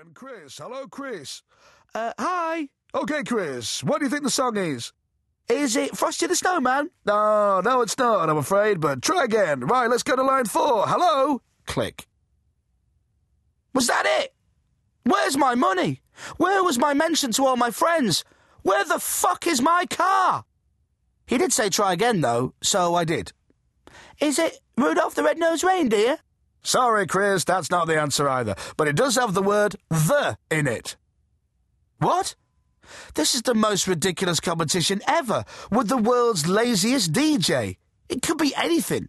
and Chris. Hello, Chris. Uh, hi. Okay, Chris, what do you think the song is? Is it Frosty the Snowman? No, no, it's not, I'm afraid, but try again. Right, let's go to line four. Hello? Click. Was that it? Where's my money? Where was my mention to all my friends? Where the fuck is my car? He did say try again, though, so I did. Is it Rudolph the Red-Nosed Reindeer? Sorry, Chris, that's not the answer either, but it does have the word the in it. What? This is the most ridiculous competition ever, with the world's laziest DJ. It could be anything.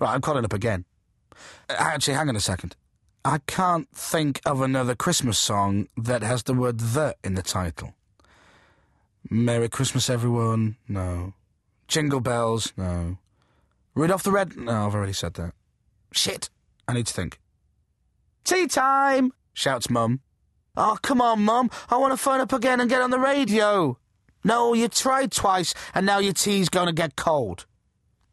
Right, I'm calling up again. Uh, Actually, hang on a second. I can't think of another Christmas song that has the word the in the title. Merry Christmas, everyone. No. Jingle bells. No. Rudolph the Red. No, I've already said that. Shit. I need to think. Tea time! Shouts Mum. Oh, come on, Mum. I want to phone up again and get on the radio. No, you tried twice, and now your tea's going to get cold.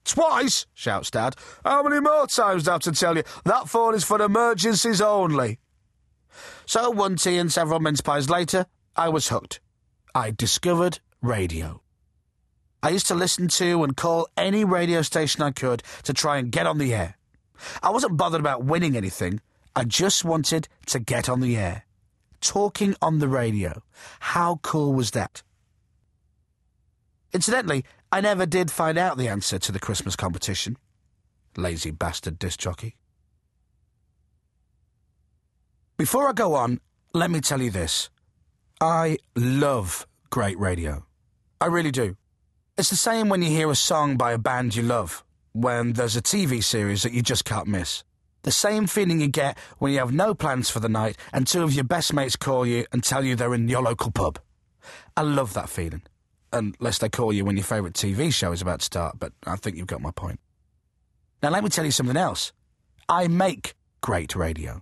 Twice? shouts Dad. How many more times do I have to tell you? That phone is for emergencies only. So, one tea and several mince pies later, I was hooked. I discovered radio. I used to listen to and call any radio station I could to try and get on the air. I wasn't bothered about winning anything. I just wanted to get on the air. Talking on the radio. How cool was that? Incidentally, I never did find out the answer to the Christmas competition. Lazy bastard disc jockey. Before I go on, let me tell you this. I love great radio. I really do. It's the same when you hear a song by a band you love, when there's a TV series that you just can't miss. The same feeling you get when you have no plans for the night and two of your best mates call you and tell you they're in your local pub. I love that feeling. Unless they call you when your favourite TV show is about to start, but I think you've got my point. Now, let me tell you something else. I make great radio.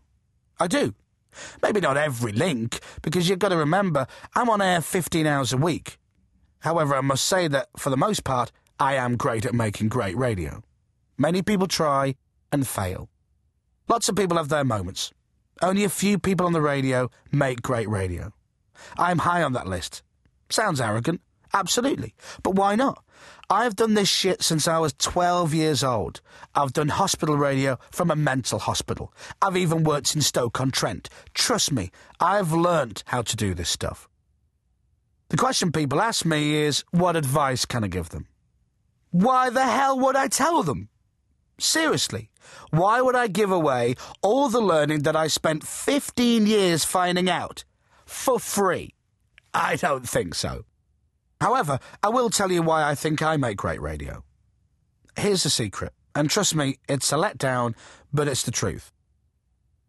I do. Maybe not every link, because you've got to remember, I'm on air 15 hours a week. However, I must say that, for the most part, I am great at making great radio. Many people try and fail. Lots of people have their moments. Only a few people on the radio make great radio. I'm high on that list. Sounds arrogant. Absolutely. But why not? I've done this shit since I was 12 years old. I've done hospital radio from a mental hospital. I've even worked in Stoke-on-Trent. Trust me, I've learnt how to do this stuff. The question people ask me is, what advice can I give them? Why the hell would I tell them? Seriously, why would I give away all the learning that I spent 15 years finding out for free? I don't think so. However, I will tell you why I think I make great radio. Here's the secret, and trust me, it's a letdown, but it's the truth.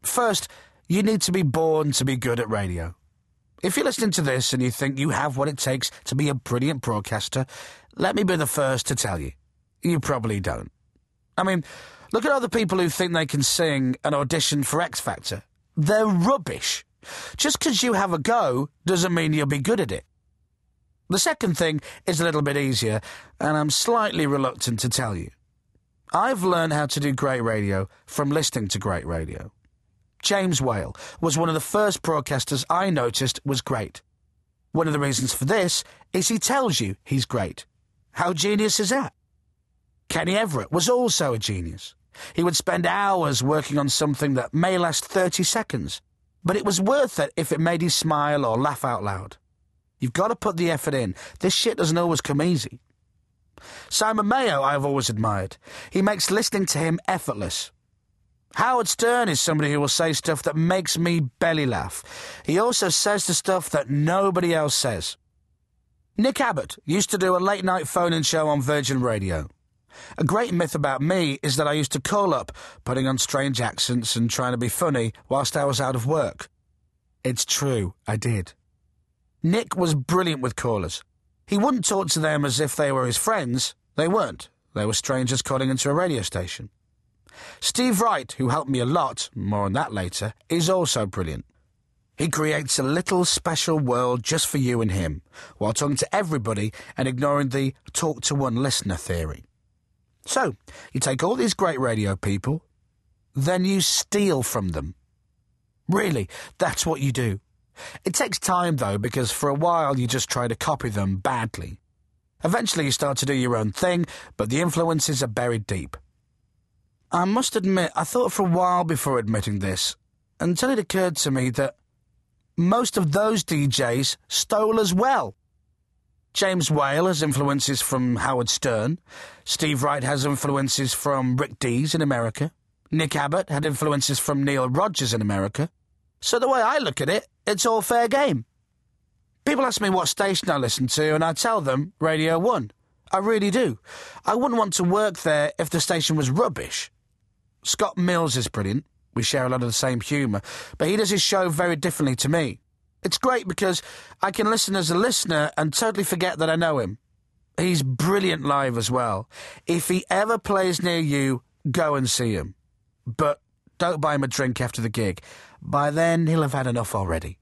First, you need to be born to be good at radio. If you're listening to this and you think you have what it takes to be a brilliant broadcaster, let me be the first to tell you. You probably don't. I mean, look at other people who think they can sing and audition for X Factor. They're rubbish. Just because you have a go doesn't mean you'll be good at it. The second thing is a little bit easier, and I'm slightly reluctant to tell you. I've learned how to do great radio from listening to great radio. James Whale was one of the first broadcasters I noticed was great. One of the reasons for this is he tells you he's great. How genius is that? Kenny Everett was also a genius. He would spend hours working on something that may last 30 seconds, but it was worth it if it made you smile or laugh out loud. You've got to put the effort in. This shit doesn't always come easy. Simon Mayo, I've always admired. He makes listening to him effortless. Howard Stern is somebody who will say stuff that makes me belly laugh. He also says the stuff that nobody else says. Nick Abbott used to do a late night phone in show on Virgin Radio. A great myth about me is that I used to call up, putting on strange accents and trying to be funny whilst I was out of work. It's true, I did. Nick was brilliant with callers. He wouldn't talk to them as if they were his friends. They weren't. They were strangers calling into a radio station. Steve Wright, who helped me a lot, more on that later, is also brilliant. He creates a little special world just for you and him, while talking to everybody and ignoring the talk to one listener theory. So, you take all these great radio people, then you steal from them. Really, that's what you do. It takes time, though, because for a while you just try to copy them badly. Eventually you start to do your own thing, but the influences are buried deep. I must admit, I thought for a while before admitting this, until it occurred to me that most of those DJs stole as well. James Whale has influences from Howard Stern. Steve Wright has influences from Rick Dees in America. Nick Abbott had influences from Neil Rogers in America. So the way I look at it, it's all fair game. People ask me what station I listen to, and I tell them Radio 1. I really do. I wouldn't want to work there if the station was rubbish. Scott Mills is brilliant. We share a lot of the same humour, but he does his show very differently to me. It's great because I can listen as a listener and totally forget that I know him. He's brilliant live as well. If he ever plays near you, go and see him. But don't buy him a drink after the gig. By then, he'll have had enough already.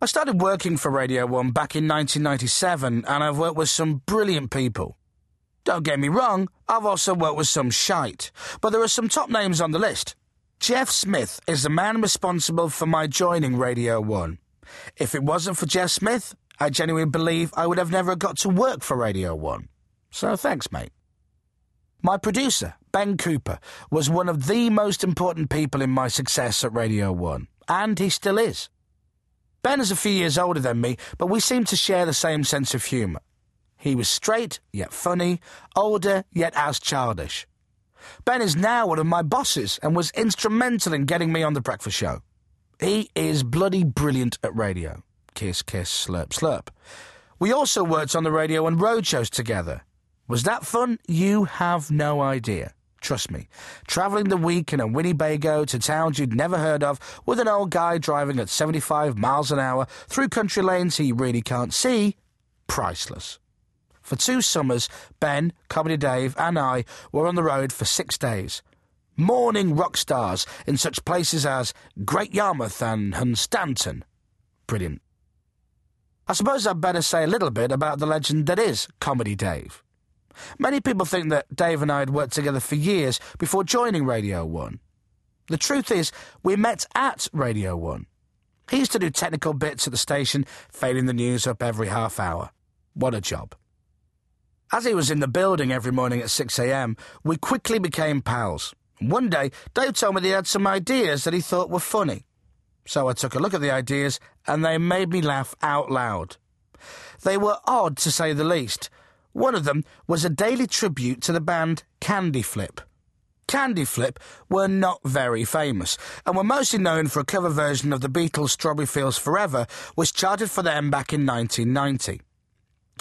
I started working for Radio 1 back in 1997, and I've worked with some brilliant people. Don't get me wrong, I've also worked with some shite, but there are some top names on the list. Jeff Smith is the man responsible for my joining Radio 1. If it wasn't for Jeff Smith, I genuinely believe I would have never got to work for Radio 1. So thanks, mate. My producer, Ben Cooper, was one of the most important people in my success at Radio 1, and he still is. Ben is a few years older than me, but we seem to share the same sense of humour. He was straight, yet funny, older, yet as childish. Ben is now one of my bosses and was instrumental in getting me on the breakfast show. He is bloody brilliant at radio. Kiss, kiss, slurp, slurp. We also worked on the radio and road shows together. Was that fun? You have no idea. Trust me. Travelling the week in a Winnebago to towns you'd never heard of with an old guy driving at 75 miles an hour through country lanes he really can't see, priceless. For two summers, Ben, Comedy Dave, and I were on the road for six days. Morning rock stars in such places as Great Yarmouth and Hunstanton. Brilliant. I suppose I'd better say a little bit about the legend that is Comedy Dave. Many people think that Dave and I had worked together for years before joining Radio 1. The truth is, we met at Radio 1. He used to do technical bits at the station, fading the news up every half hour. What a job. As he was in the building every morning at 6am, we quickly became pals. One day, Dave told me that he had some ideas that he thought were funny. So I took a look at the ideas, and they made me laugh out loud. They were odd, to say the least. One of them was a daily tribute to the band Candy Flip. Candy Flip were not very famous, and were mostly known for a cover version of the Beatles' Strawberry Fields Forever, which charted for them back in 1990.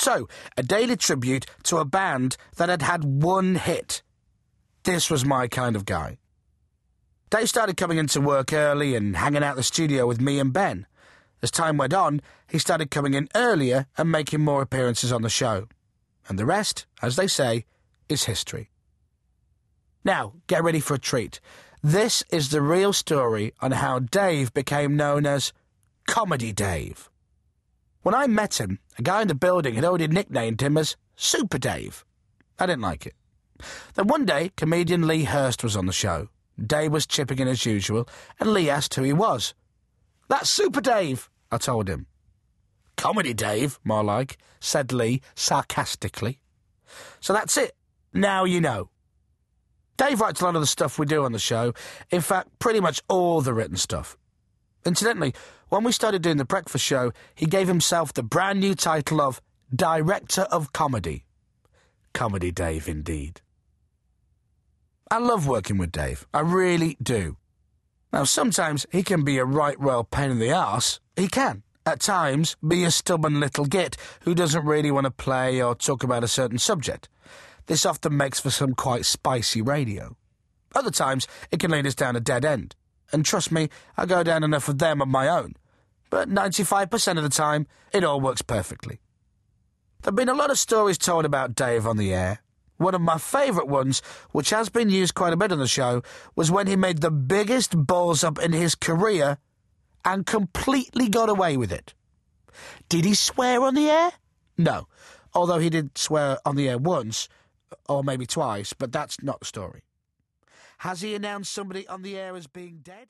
So, a daily tribute to a band that had had one hit. This was my kind of guy. Dave started coming into work early and hanging out the studio with me and Ben. As time went on, he started coming in earlier and making more appearances on the show. And the rest, as they say, is history. Now, get ready for a treat. This is the real story on how Dave became known as Comedy Dave. When I met him, a guy in the building had already nicknamed him as Super Dave. I didn't like it. Then one day, comedian Lee Hurst was on the show. Dave was chipping in as usual, and Lee asked who he was. That's Super Dave, I told him. Comedy Dave, more like, said Lee sarcastically. So that's it. Now you know. Dave writes a lot of the stuff we do on the show. In fact, pretty much all the written stuff. Incidentally, when we started doing the breakfast show, he gave himself the brand new title of Director of Comedy. Comedy Dave, indeed. I love working with Dave. I really do. Now, sometimes he can be a right royal pain in the arse. He can. At times, be a stubborn little git who doesn't really want to play or talk about a certain subject. This often makes for some quite spicy radio. Other times, it can lead us down a dead end and trust me, I go down enough of them on my own. But 95% of the time, it all works perfectly. There have been a lot of stories told about Dave on the air. One of my favourite ones, which has been used quite a bit on the show, was when he made the biggest balls up in his career and completely got away with it. Did he swear on the air? No, although he did swear on the air once, or maybe twice, but that's not the story. Has he announced somebody on the air as being dead?